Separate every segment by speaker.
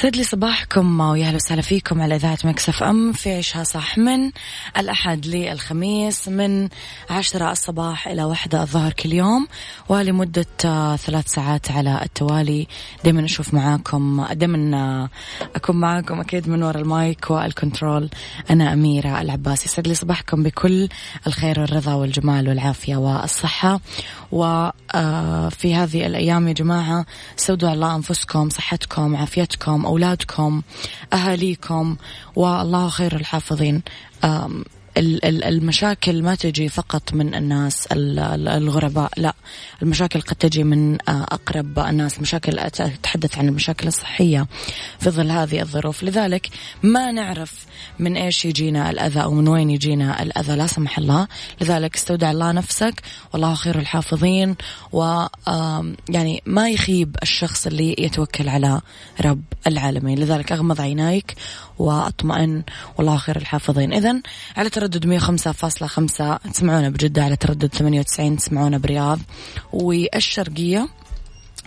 Speaker 1: يسعد لي صباحكم ويا أهلا وسهلا فيكم على إذاعة Mix FM فعيشها صح من الأحد للخميس من عشرة الصباح إلى واحدة الظهر كل يوم ولمدة آه، ثلاث ساعات على التوالي. دائما أشوف معاكم دائما آه، أكون معاكم أكيد من وراء ال mic وال control. أنا أميرة العباس. يسعد لي صباحكم بكل الخير والرضا والجمال والعافية والصحة. وفي هذه الأيام يا جماعة استودعوا الله أنفسكم صحتكم عافيتكم أولادكم أهاليكم والله خير الحافظين. المشاكل ما تجي فقط من الناس الغرباء لا المشاكل قد تجي من آه، أقرب الناس. مشاكل أتحدث عن المشاكل الصحية في ظل هذه الظروف. لذلك ما نعرف من إيش يجينا الأذى أو من وين يجينا الأذى لا سمح الله. لذلك استودع الله نفسك والله خير الحافظين. و يعني ما يخيب الشخص اللي يتوكل على رب العالمين. لذلك أغمض عينيك وأطمئن والله خير الحافظين. اذا على تردد 105.5 تسمعونا بجدة على تردد 98 تسمعونا برياض. والشرقية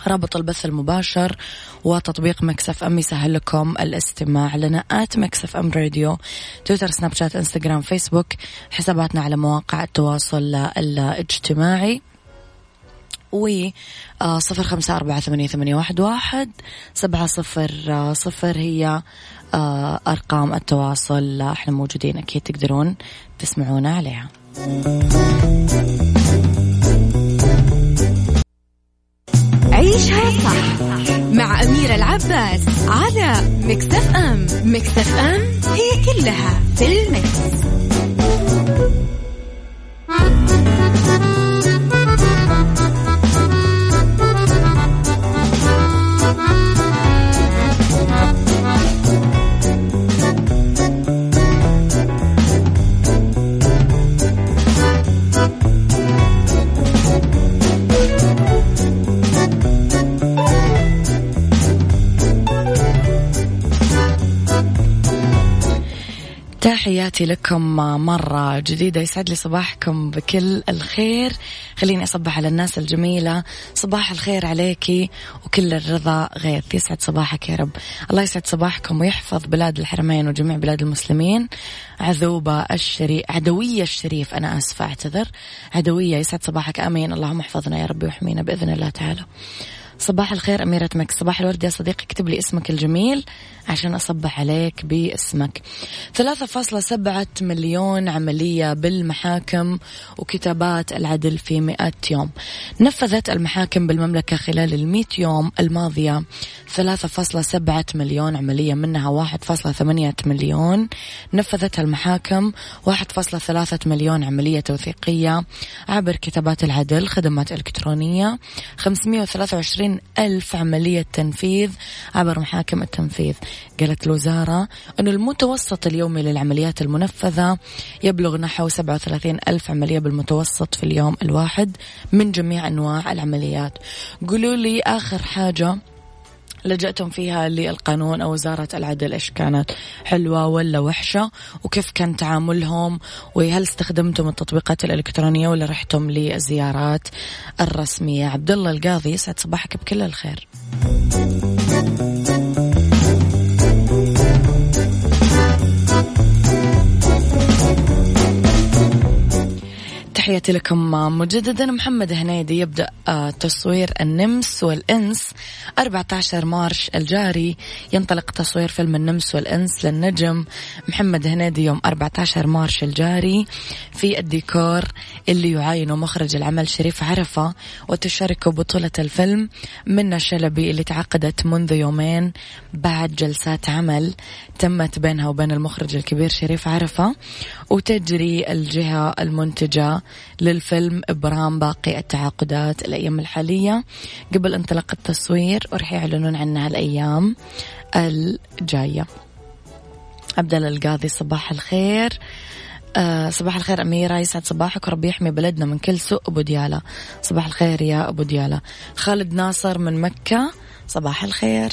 Speaker 1: رابط البث المباشر وتطبيق Mix FM يسهل لكم الاستماع لنا at Mix FM Radio تويتر سناب شات إنستغرام فيسبوك حساباتنا على مواقع التواصل الاجتماعي. و آه، صفر خمسة أربعة ثمانية, ثمانية واحد, واحد. سبعة صفر آه، صفر هي آه، أرقام التواصل. إحنا موجودين أكيد تقدرون تسمعونا عليها.
Speaker 2: عيشها صح مع أميرة العباس على مكتف أم. مكتف أم هي كلها في المكس.
Speaker 1: تحياتي لكم مرة جديدة يسعد لي صباحكم بكل الخير. خليني أصبح على الناس الجميلة. صباح الخير عليكي وكل الرضا غيث. يسعد صباحك يا رب. الله يسعد صباحكم ويحفظ بلاد الحرمين وجميع بلاد المسلمين. عذوبة الشريف عدوية الشريف أنا آسفة أعتذر. عدوية يسعد صباحك. آمين. اللهم احفظنا يا رب ويحمينا بإذن الله تعالى. صباح الخير أميرة مك صباح الورد يا صديقي. اكتب لي اسمك الجميل عشان أصبح عليك باسمك. 3.7 مليون عملية بالمحاكم وكتابات العدل في 100 يوم. نفذت المحاكم بالمملكة خلال ال 100 يوم الماضية. 3.7 مليون عملية منها 1.8 مليون نفذتها المحاكم. 1.3 مليون عملية توثيقية عبر كتابات العدل خدمات إلكترونية. 523 ألف عملية تنفيذ عبر محاكم التنفيذ. قالت الوزارة أن المتوسط اليومي للعمليات المنفذة يبلغ نحو سبعة وثلاثين ألف عملية بالمتوسط في اليوم الواحد من جميع أنواع العمليات. قولوا لي آخر حاجة لجأتم فيها للقانون أو وزارة العدل؟ إيش كانت حلوة ولا وحشة؟ وكيف كان تعاملهم؟ وهل استخدمتم التطبيقات الإلكترونية ولا رحتم للزيارات الرسمية؟ عبد الله القاضي يسعد صباحك بكل الخير. تحياتي لكم مجددا محمد هنيدي يبدأ آه، تصوير النمس والإنس. 14 مارش الجاري ينطلق تصوير فيلم النمس والإنس للنجم. محمد هنيدي يوم 14 مارش الجاري في الديكور اللي يعاينه مخرج العمل شريف عرفة وتشارك بطولة الفيلم منى شلبي اللي تعقدت منذ يومين بعد جلسات عمل تمت بينها وبين المخرج الكبير شريف عرفة. وتجري الجهة المنتجة للفيلم إبرام باقي التعاقدات الأيام الحالية. قبل انطلاق التصوير ورح يعلنون عنها الأيام الجاية. عبد الله القاضي صباح الخير. آه صباح الخير أميرة يسعد صباحك وربي يحمي بلدنا من كل سوء. أبو ديالة صباح الخير يا أبو ديالة. خالد ناصر من مكة صباح الخير.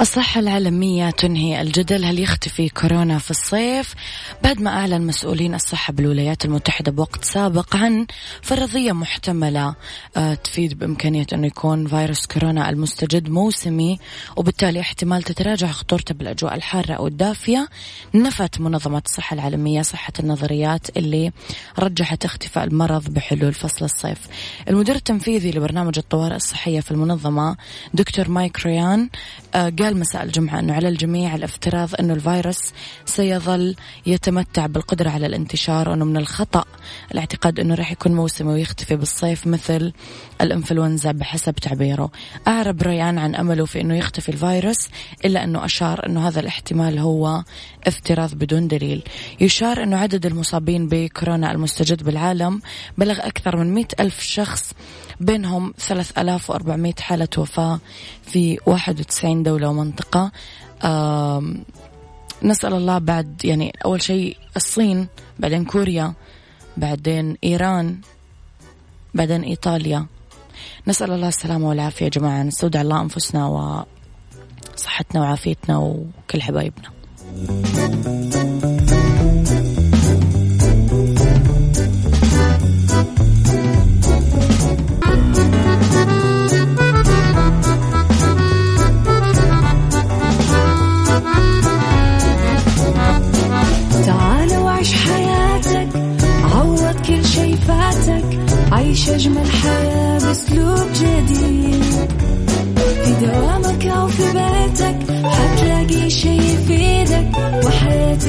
Speaker 1: الصحة العالمية تنهي الجدل هل يختفي كورونا في الصيف؟ بعد ما أعلن مسؤولين الصحة بالولايات المتحدة بوقت سابق عن فرضية محتملة آه، تفيد بإمكانية أنه يكون فيروس كورونا المستجد موسمي وبالتالي احتمال تتراجع خطورته بالأجواء الحارة أو الدافية. نفت منظمة الصحة العالمية صحة النظريات اللي رجحت اختفاء المرض بحلول فصل الصيف. المدير التنفيذي لبرنامج الطوارئ الصحية في المنظمة دكتور مايك ريان آه، قال مساء الجمعة أنه على الجميع الافتراض أنه الفيروس سيظل يتمتع بالقدرة على الانتشار وأنه من الخطأ الاعتقاد أنه راح يكون موسمي ويختفي بالصيف مثل الإنفلونزا بحسب تعبيره. أعرب ريان عن أمله في أنه يختفي الفيروس إلا أنه أشار أنه هذا الاحتمال هو افتراض بدون دليل. يشار أنه عدد المصابين بكورونا المستجد بالعالم بلغ أكثر من مئة ألف شخص بينهم 3400 حالة وفاة في 91 دولة ومنطقة. نسأل الله بعد يعني أول شيء الصين بعدين كوريا بعدين إيران بعدين إيطاليا. نسأل الله السلامة والعافية يا جماعة نستودع الله أنفسنا وصحتنا وعافيتنا وكل حبايبنا.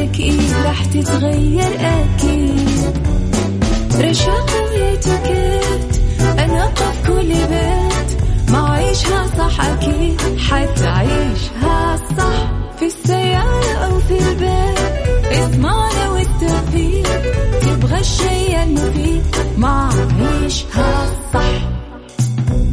Speaker 3: وحياتك إيه راح تتغير أكيد. رشاق ويتوكيت أنا في كل بيت. ما عيشها صح أكيد حتعيشها صح. في السيارة أو في البيت اسمعنا والتوفيق. تبغى الشيء المفيد ما عيشها صح.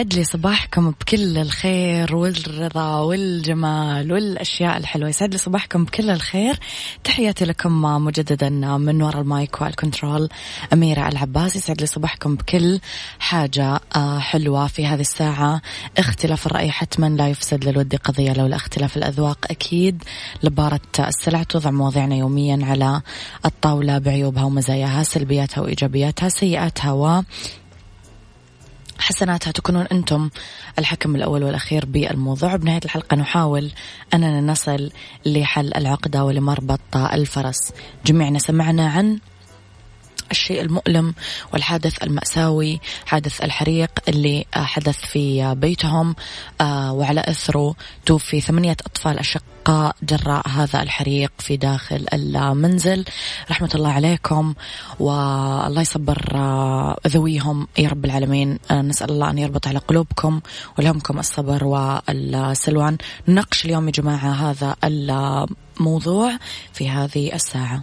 Speaker 1: يسعد لي صباحكم بكل الخير والرضا والجمال والأشياء الحلوة. يسعد لي صباحكم بكل الخير. تحياتي لكم مجددا من وراء المايك والكنترول أميرة العباس يسعد لي صباحكم بكل حاجة آه، حلوة في هذه الساعة. اختلاف الرأي حتما لا يفسد للود قضية لولا اختلاف الأذواق. أكيد لبارت السلع توضع مواضيعنا يوميا على الطاولة بعيوبها ومزاياها سلبياتها وإيجابياتها سيئاتها و حسناتها تكونون أنتم الحكم الأول والأخير بالموضوع. بنهاية الحلقة نحاول أننا نصل لحل العقدة ولمربط الفرس. جميعنا سمعنا عن الشيء المؤلم والحادث المأساوي حادث الحريق اللي حدث في بيتهم آه، وعلى إثره توفي ثمانية أطفال أشقاء جراء هذا الحريق في داخل المنزل. رحمة الله عليكم والله يصبر آه، ذويهم يا رب العالمين. آه، نسأل الله أن يربط على قلوبكم ولهمكم الصبر والسلوان. نناقش اليوم يا جماعة هذا الموضوع في هذه الساعة.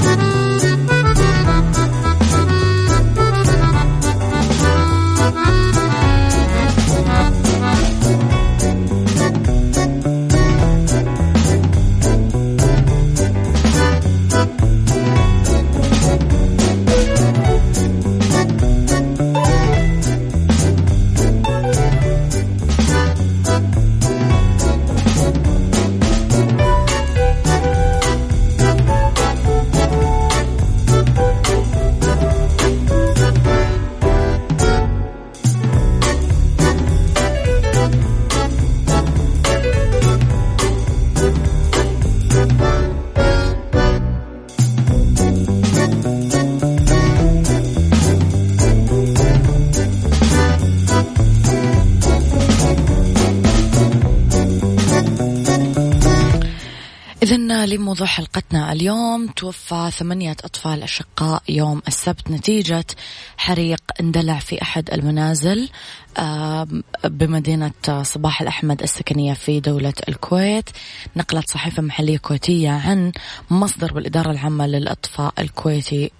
Speaker 1: لموضوع حلقتنا اليوم توفى ثمانية أطفال أشقاء يوم السبت نتيجة حريق اندلع في أحد المنازل بمدينة صباح الأحمد السكنية في دولة الكويت. نقلت صحيفة محلية كويتية عن مصدر بالإدارة العامة للأطفاء الكويتي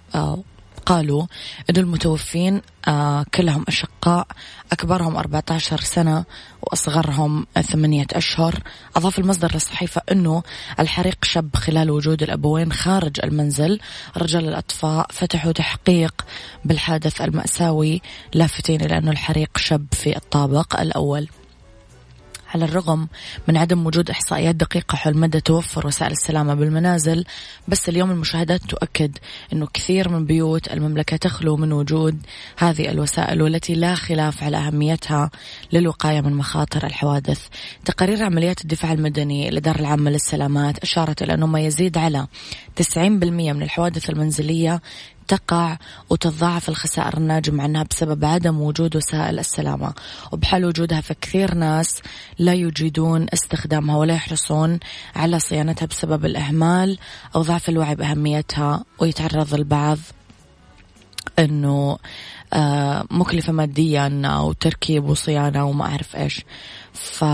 Speaker 1: قالوا أن المتوفين آه كلهم أشقاء أكبرهم 14 سنة وأصغرهم ثمانية أشهر. أضاف المصدر للصحيفة أنه الحريق شب خلال وجود الأبوين خارج المنزل. رجال الأطفاء فتحوا تحقيق بالحادث المأساوي لافتين إلى أنه الحريق شب في الطابق الأول. على الرغم من عدم وجود إحصائيات دقيقة حول مدى توفر وسائل السلامة بالمنازل بس اليوم المشاهدات تؤكد أنه كثير من بيوت المملكة تخلو من وجود هذه الوسائل والتي لا خلاف على أهميتها للوقاية من مخاطر الحوادث. تقارير عمليات الدفاع المدني الإدارة العامة للسلامات أشارت إلى أنه ما يزيد على 90% من الحوادث المنزلية تقع وتتضاعف الخسائر الناجمة عنها بسبب عدم وجود وسائل السلامة. وبحال وجودها فكثير ناس لا يجيدون استخدامها ولا يحرصون على صيانتها بسبب الإهمال أو ضعف الوعي بأهميتها. ويتعرض البعض أنه آه، مكلفة ماديا وتركيب وصيانة وما أعرف إيش. ف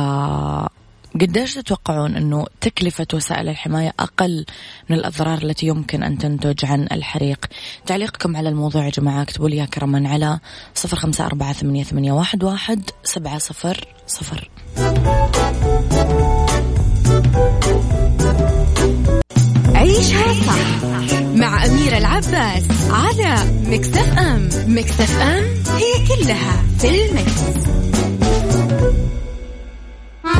Speaker 1: قديش تتوقعون أنه تكلفة وسائل الحماية أقل من الأضرار التي يمكن أن تنتج عن الحريق؟ تعليقكم على الموضوع يا جماعة اكتبوا لي كرما على صفر خمسة أربعة ثمانية, ثمانية واحد, واحد سبعة صفر صفر.
Speaker 2: عيشها صح مع أميرة العباس على مكتف أم. مكتف أم هي كلها في المكس.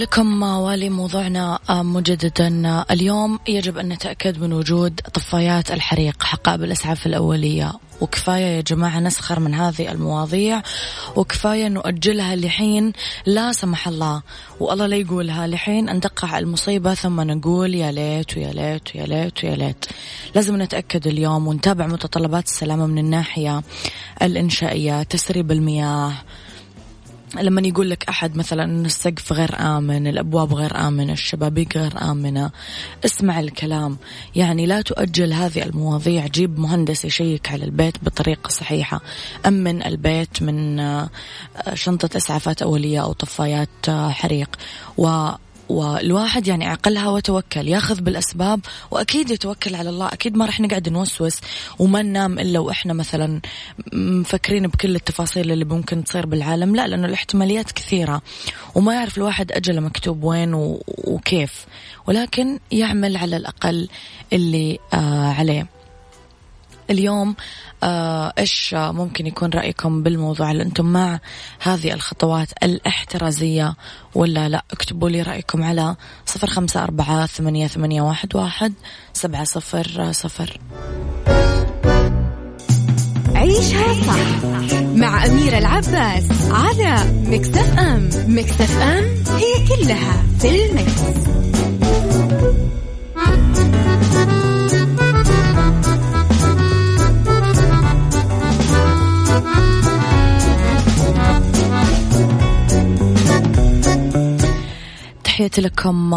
Speaker 1: لكم والي موضوعنا مجددا اليوم يجب أن نتأكد من وجود طفايات الحريق حقائب الإسعاف الأولية. وكفاية يا جماعة نسخر من هذه المواضيع وكفاية نؤجلها لحين لا سمح الله. والله لا يقولها لحين أن تقع المصيبة ثم نقول يا ليت ويا ليت ويا ليت ويا ليت. لازم نتأكد اليوم ونتابع متطلبات السلامة من الناحية الإنشائية تسريب المياه لما يقول لك أحد مثلا السقف غير آمن الأبواب غير آمنة الشبابيك غير آمنة اسمع الكلام. يعني لا تؤجل هذه المواضيع. جيب مهندس يشيك على البيت بطريقة صحيحة. أمن البيت من آه، شنطة إسعافات أولية أو طفايات آه، حريق. و والواحد يعني أقلها وتوكل ياخذ بالأسباب وأكيد يتوكل على الله أكيد ما راح نقعد نوسوس وما ننام إلا وإحنا مثلا مفكرين بكل التفاصيل اللي ممكن تصير بالعالم لا لأنه الاحتماليات كثيرة وما يعرف الواحد أجله مكتوب وين وكيف ولكن يعمل على الأقل اللي آه عليه. اليوم آه إيش ممكن يكون رأيكم بالموضوع؟ هل أنتم مع هذه الخطوات الاحترازية ولا لا؟ اكتبوا لي رأيكم على صفر خمسة أربعة ثمانية, ثمانية واحد, واحد سبعة صفر صفر.
Speaker 2: عيشها صح مع أميرة العباس على مكتف أم. مكتف أم هي كلها في المكس.
Speaker 1: تحياتي لكم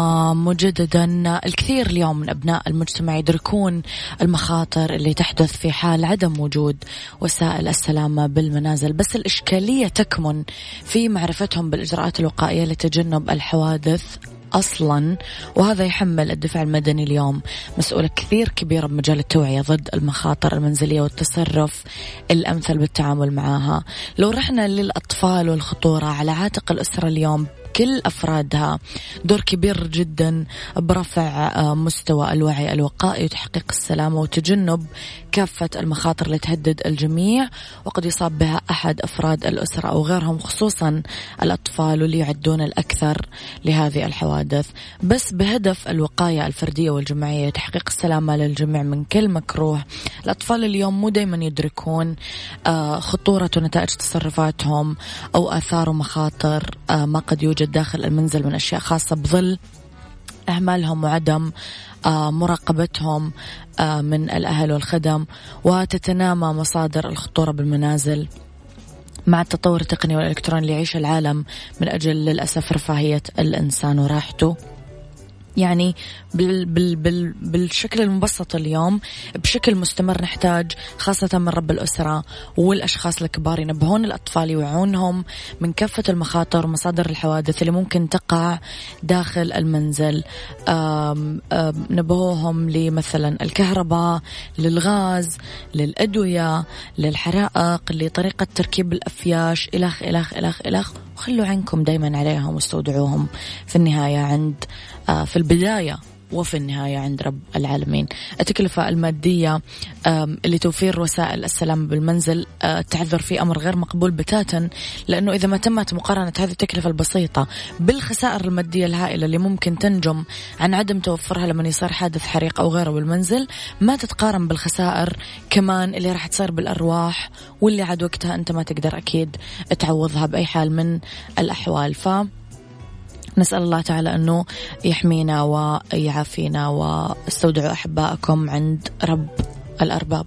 Speaker 1: مجددا الكثير اليوم من أبناء المجتمع يدركون المخاطر اللي تحدث في حال عدم وجود وسائل السلامة بالمنازل. بس الإشكالية تكمن في معرفتهم بالإجراءات الوقائية لتجنب الحوادث أصلا وهذا يحمل الدفاع المدني اليوم. مسؤوليه كثير كبيرة بمجال التوعية ضد المخاطر المنزلية والتصرف الأمثل بالتعامل معها. لو رحنا للأطفال والخطورة على عاتق الأسرة اليوم كل أفرادها. دور كبير جدا برفع آه، مستوى الوعي الوقائي وتحقيق السلامة وتجنب كافة المخاطر اللي تهدد الجميع. وقد يصاب بها أحد أفراد الأسرة أو غيرهم خصوصا الأطفال واللي يعدون الأكثر لهذه الحوادث. بس بهدف الوقاية الفردية والجماعية تحقيق السلامة للجميع من كل مكروه. الأطفال اليوم مو دايما يدركون آه، خطورة ونتائج تصرفاتهم أو آثار ومخاطر آه، ما قد يوجد داخل المنزل من أشياء خاصة بظل إهمالهم وعدم آه، مراقبتهم آه، من الأهل والخدم وتتنامى مصادر الخطورة بالمنازل. مع التطور التقني والإلكتروني اللي يعيش العالم من أجل للأسف رفاهية الإنسان وراحته. يعني بال بال بال بالشكل المبسط اليوم. بشكل مستمر نحتاج خاصة من رب الأسرة والأشخاص الكبار ينبهون الأطفال يوعونهم من كافة المخاطر ومصادر الحوادث اللي ممكن تقع داخل المنزل. آم آم نبهوهم لمثلا الكهرباء للغاز للأدوية للحرائق لطريقة تركيب الأفياش إلخ إلخ إلخ إلخ وخلوا عنكم دايما عليهم واستودعوهم في النهاية عند آه، في البداية وفي النهاية عند رب العالمين. التكلفة المادية لتوفير وسائل السلام بالمنزل آه، تعذر في أمر غير مقبول بتاتا لأنه إذا ما تمت مقارنة هذه التكلفة البسيطة بالخسائر المادية الهائلة اللي ممكن تنجم عن عدم توفرها لما يصير حادث حريق أو غيره بالمنزل ما تتقارن بالخسائر كمان اللي راح تصير بالأرواح واللي عاد وقتها أنت ما تقدر أكيد تعوضها بأي حال من الأحوال. ف نسأل الله تعالى أنه يحمينا ويعافينا واستودعوا أحبائكم عند رب الأرباب.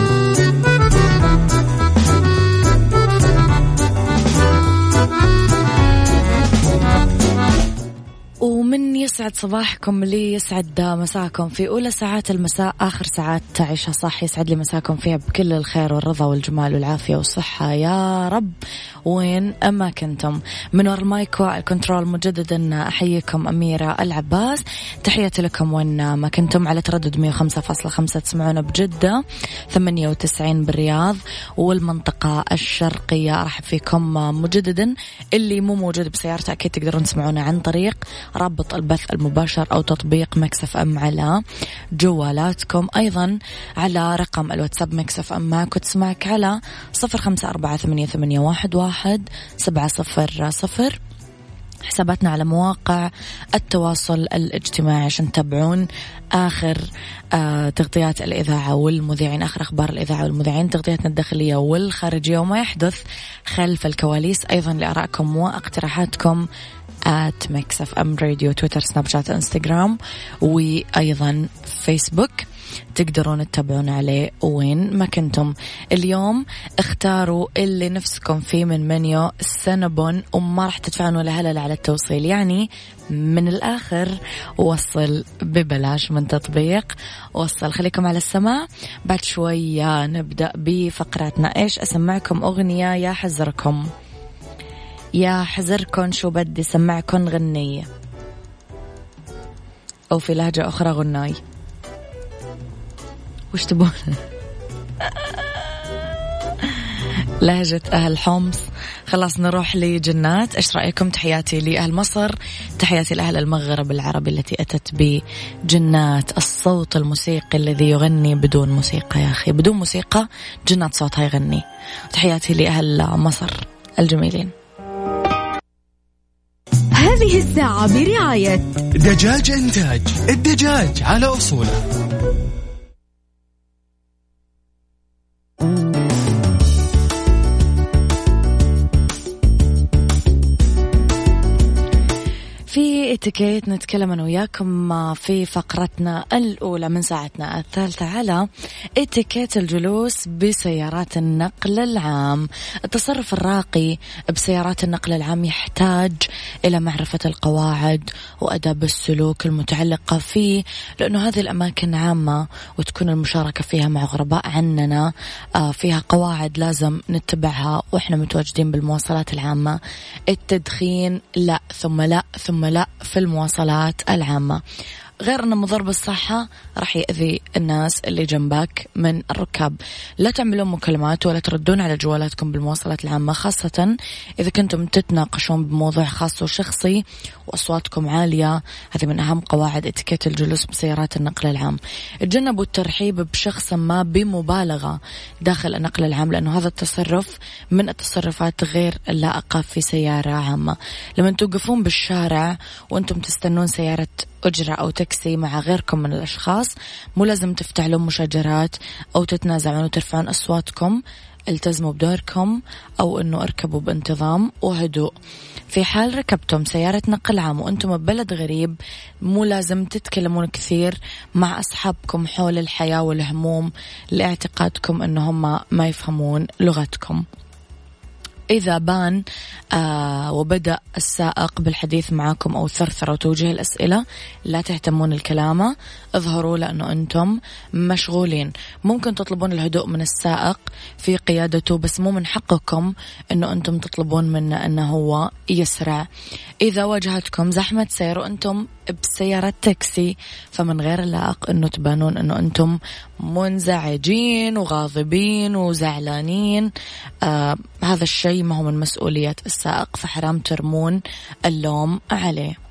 Speaker 1: ومن يسعد صباحكم لي يسعد مساكم في أولى ساعات المساء آخر ساعات تعيشها صح؟ يسعد لي مساكم فيها بكل الخير والرضا والجمال والعافية والصحة. يا رب وين أما كنتم. من وراء المايك والكنترول مجددا أحييكم أميرة العباس. تحياتي لكم وين ما كنتم على تردد 105.5 تسمعونا بجدة 98 بالرياض والمنطقة الشرقية. أرحب فيكم مجددا. اللي مو موجود بسيارته أكيد تقدرون تسمعونا عن طريق رابط البث المباشر أو تطبيق Mix FM على جوالاتكم. أيضا على رقم الواتساب Mix FM معك وتسمعك على صفر خمسة أربعة ثمانية واحد واحد. سبعة صفر صفر. حساباتنا على مواقع التواصل الاجتماعي عشان تتابعون آخر آه تغطيات الإذاعة والمذيعين آخر أخبار الإذاعة والمذيعين تغطياتنا الداخلية والخارجية وما يحدث خلف الكواليس. أيضا لآرائكم واقتراحاتكم at Mix FM Radio تويتر سناب شات انستغرام وأيضا فيسبوك تقدرون تتابعون عليه وين ما كنتم. اليوم اختاروا اللي نفسكم فيه من منيو السنبون وما راح تدفعون ولا هلل على التوصيل. يعني من الآخر وصل ببلاش من تطبيق. وصل خليكم على السماع بعد شوية نبدأ بفقراتنا. إيش أسمعكم؟ أغنية يا حزركم. يا حزركن شو بدي؟ سمعكن غنية أو في لهجة أخرى غناي. وش تبون؟ لهجة أهل حمص. خلاص نروح لجنات. إيش رأيكم؟ تحياتي لأهل مصر. تحياتي لأهل المغرب العربي التي أتت بجنات. الصوت الموسيقي الذي يغني بدون موسيقى يا أخي. بدون موسيقى جنات صوتها يغني تحياتي لأهل مصر الجميلين.
Speaker 2: هذه الساعة برعاية
Speaker 4: دجاج إنتاج. الدجاج على أصوله.
Speaker 1: في اتيكيت نتكلم أنا وياكم في فقرتنا الأولى من ساعتنا الثالثة على اتيكيت الجلوس بسيارات النقل العام. التصرف الراقي بسيارات النقل العام يحتاج إلى معرفة القواعد وأداب السلوك المتعلقة فيه لأنه هذه الأماكن عامة وتكون المشاركة فيها مع غرباء عننا آه، فيها قواعد لازم نتبعها وإحنا متواجدين بالمواصلات العامة. التدخين لا ثم لا ثم لا في المواصلات العامة. غير أنه مضر بالصحة راح يأذي الناس اللي جنبك من الركاب. لا تعملون مكالمات ولا تردون على جوالاتكم بالمواصلات العامة خاصة إذا كنتم تتناقشون بموضوع خاص وشخصي وأصواتكم عالية. هذه من أهم قواعد إتيكيت الجلوس بسيارات النقل العام. تجنبوا الترحيب بشخص ما بمبالغة داخل النقل العام لأنه هذا التصرف من التصرفات غير اللائقة في سيارة عامة. لما توقفون بالشارع وأنتم تستنون سيارة أجرة أو تاكسي مع غيركم من الأشخاص. مو لازم تفتعلون مشاجرات أو تتنازعون وترفعون أصواتكم. التزموا بدوركم أو أنه أركبوا بانتظام وهدوء. في حال ركبتم سيارة نقل عام وأنتم ببلد غريب مو لازم تتكلمون كثير مع أصحابكم حول الحياة والهموم لإعتقادكم أنهم ما يفهمون لغتكم. إذا بان آه وبدأ السائق بالحديث معكم أو ثرثرة وتوجيه الأسئلة لا تهتمون الكلامة اظهروا لأنه أنتم مشغولين. ممكن تطلبون الهدوء من السائق في قيادته بس مو من حقكم أنه أنتم تطلبون منه أنه هو يسرع. إذا واجهتكم زحمة سير وأنتم بسيارة تاكسي فمن غير اللائق أنه تبانون أنه أنتم منزعجين وغاضبين وزعلانين. آه هذا الشيء ما هو من مسؤولية السائق فحرام ترمون اللوم عليه.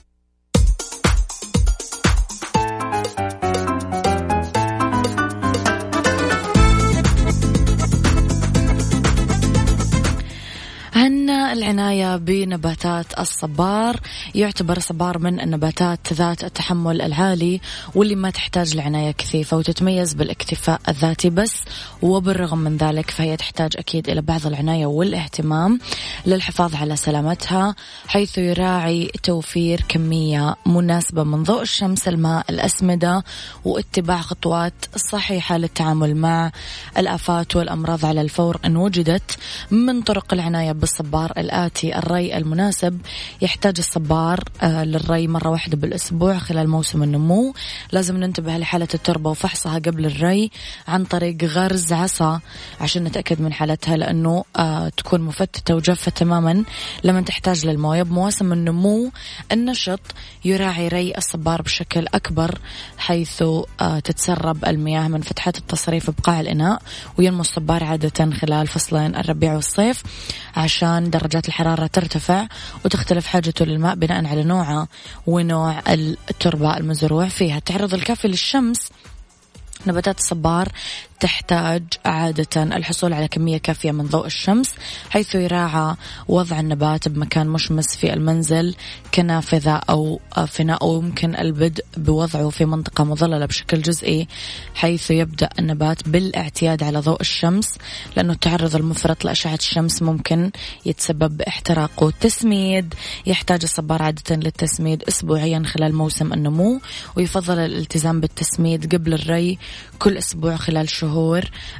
Speaker 1: العناية بنباتات الصبار. يعتبر الصبار من النباتات ذات التحمل العالي واللي ما تحتاج لعناية كثيفة وتتميز بالاكتفاء الذاتي بس. وبالرغم من ذلك فهي تحتاج أكيد إلى بعض العناية والاهتمام للحفاظ على سلامتها حيث يراعي توفير كمية مناسبة من ضوء الشمس الماء الأسمدة واتباع خطوات صحيحة للتعامل مع الآفات والأمراض على الفور إن وجدت من طرق العناية بالصبار الآتي الري المناسب يحتاج الصبار آه، للري مرة واحدة بالأسبوع خلال موسم النمو. لازم ننتبه لحالة التربة وفحصها قبل الري عن طريق غرز عصا عشان نتأكد من حالتها لأنه آه، تكون مفتتة وجافة تماما لما تحتاج للموية. بمواسم النمو النشط يراعي ري الصبار بشكل أكبر حيث آه، تتسرب المياه من فتحات التصريف بقاع الإناء وينمو الصبار عادة خلال فصلين الربيع والصيف عشان درجات الحرارة ترتفع وتختلف حاجته للماء بناء على نوعه ونوع التربة المزروع. فيها التعرض الكافي للشمس نباتات الصبار تحتاج عادة الحصول على كمية كافية من ضوء الشمس حيث يراعى وضع النبات بمكان مشمس في المنزل كنافذة أو فناء أو يمكن البدء بوضعه في منطقة مظللة بشكل جزئي حيث يبدأ النبات بالاعتياد على ضوء الشمس لأنه التعرض المفرط لأشعة الشمس ممكن يتسبب باحتراق والتسميد يحتاج الصبار عادة للتسميد أسبوعيا خلال موسم النمو ويفضل الالتزام بالتسميد قبل الري كل أسبوع خلال شهور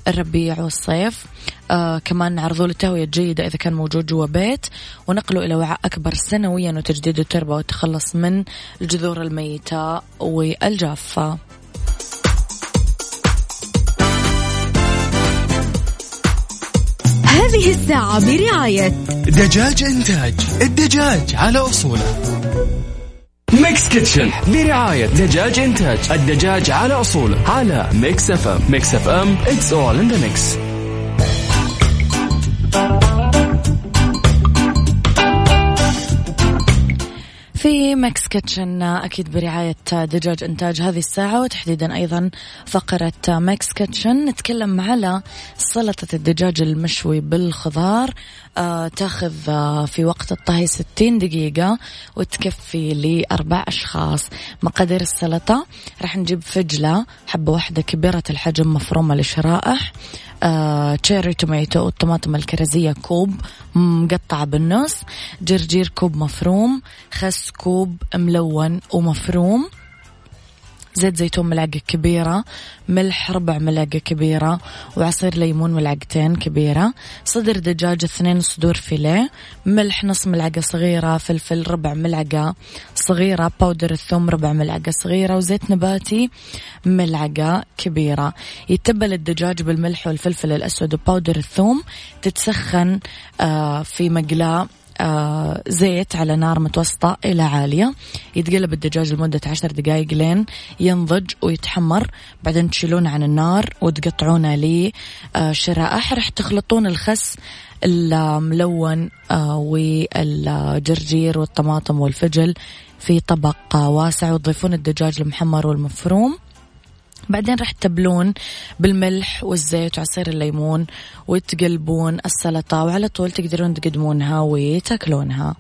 Speaker 1: الربيع والصيف. آه كمان نعرضوا له التهوية الجيدة إذا كان موجود جوا بيت ونقله إلى وعاء أكبر سنويا وتجديد التربة والتخلص من الجذور الميتة والجافة.
Speaker 2: هذه الساعة برعاية
Speaker 5: دجاج إنتاج الدجاج على أصوله.
Speaker 4: Mix Kitchen برعاية دجاج إنتاج الدجاج على أصوله على Mix FM Mix FM it's all in the mix.
Speaker 1: في Mix Kitchen أكيد برعاية دجاج إنتاج هذه الساعة وتحديدا أيضا فقرة Mix Kitchen. نتكلم على سلطة الدجاج المشوي بالخضار آه تاخذ آه في وقت الطهي 60 دقيقة وتكفي لأربع أشخاص. مقادير السلطة راح نجيب فجلة حبة واحدة كبيرة الحجم مفرومة لشرائح. cherry tomato الطماطم الكرزية كوب مقطعة بالنص جرجير كوب مفروم خس كوب ملون ومفروم. زيت زيتون ملعقة كبيرة ملح ربع ملعقة كبيرة وعصير ليمون ملعقتين كبيرة صدر دجاج اثنين صدور fillet ملح نص ملعقة صغيرة فلفل ربع ملعقة صغيرة powder الثوم ربع ملعقة صغيرة وزيت نباتي ملعقة كبيرة. يتبل الدجاج بالملح والفلفل الأسود و powder الثوم تتسخن آه، في مقلاة زيت على نار متوسطة إلى عالية. يتقلب الدجاج لمدة عشر دقايق لين ينضج ويتحمر. بعدين تشيلونه عن النار وتقطعونه لشرائح. راح تخلطون الخس الملون آه والجرجير والطماطم والفجل في طبق واسع وتضيفون الدجاج المحمر والمفروم. بعدين راح تبلون بالملح والزيت وعصير الليمون وتقلبون السلطة وعلى طول تقدرون تقدمونها وتاكلونها.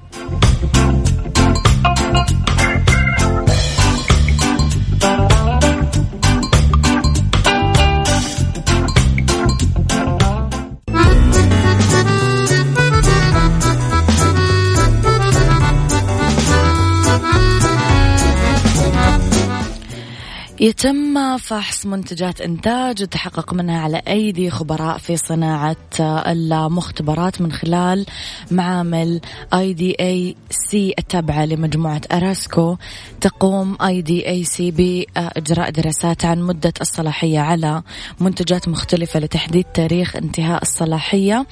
Speaker 1: يتم فحص منتجات إنتاج وتحقق منها على أيدي خبراء في صناعة المختبرات من خلال معامل IDAC التابعة لمجموعة أراسكو. تقوم IDAC بإجراء دراسات عن مدة الصلاحية على منتجات مختلفة لتحديد تاريخ انتهاء الصلاحية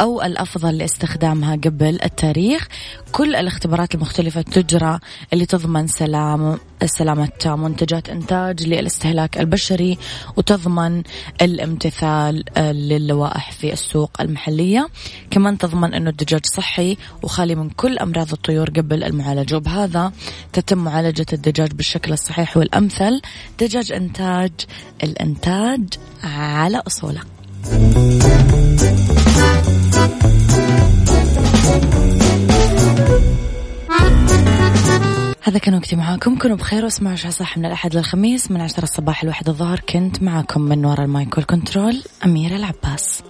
Speaker 1: أو الأفضل لاستخدامها قبل التاريخ. كل الاختبارات المختلفة تجرى اللي تضمن سلام سلامة منتجات إنتاج للاستهلاك البشري وتضمن الامتثال للوائح في السوق المحلية. كمان تضمن أنه الدجاج صحي وخالي من كل أمراض الطيور قبل المعالجة. وبهذا تتم معالجة الدجاج بالشكل الصحيح والأمثل. دجاج إنتاج الإنتاج على أصوله. هذا كان وقتي معاكم. كونوا بخير واسمعوا عشاء صح من الأحد للخميس. من عشرة الصباح لواحد الظهر كنت معاكم من وراء المايك والكنترول أميرة العباس.